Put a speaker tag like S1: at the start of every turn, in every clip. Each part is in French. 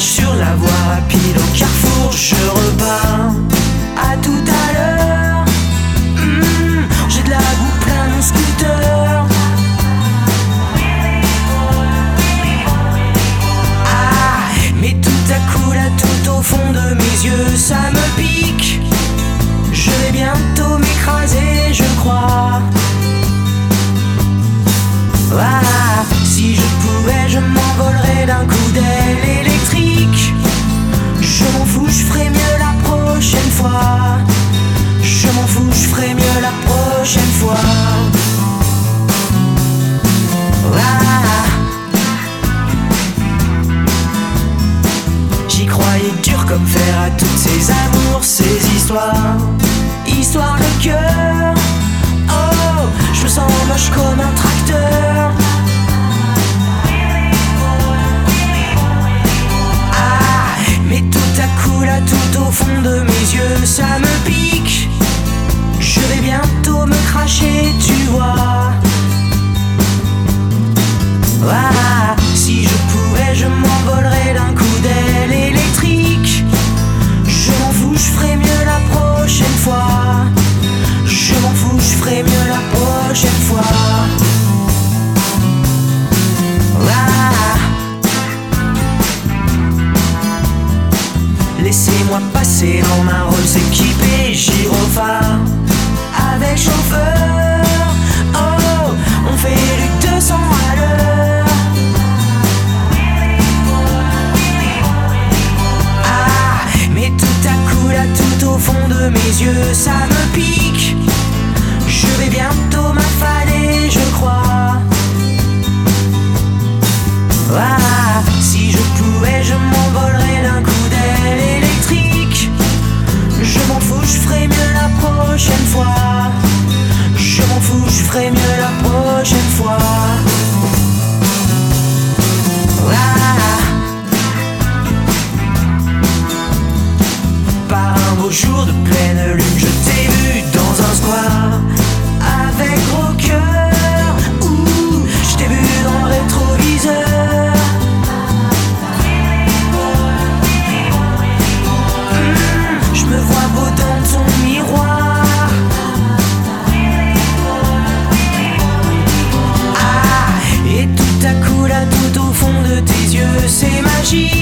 S1: sur la voie rapide au carrefourge. J'y croyais dur comme fer à toutes ces amours, ces histoires, histoires de cœur. mieux la prochaine fois. Ah. Laissez-moi passer dans ma rose équipée gyrophare avec chauffeur. Oh, on fait du 200 à l'heure. Ah, mais tout à coup là, tout au fond de mes yeux, ça me de pleine lune, je t'ai vu dans un square avec au cœur. Ouh, je t'ai vu dans le rétroviseur. Hmm, je me vois beau dans ton miroir. Ah, et tout à coup là, tout au fond de tes yeux, c'est magique.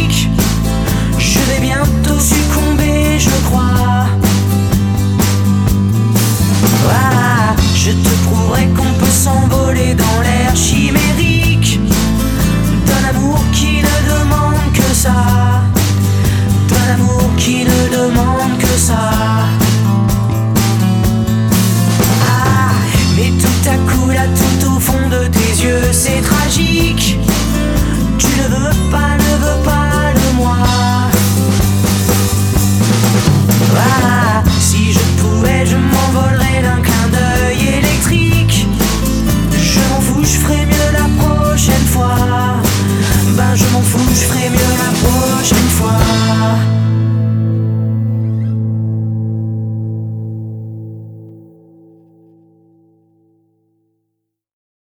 S1: desire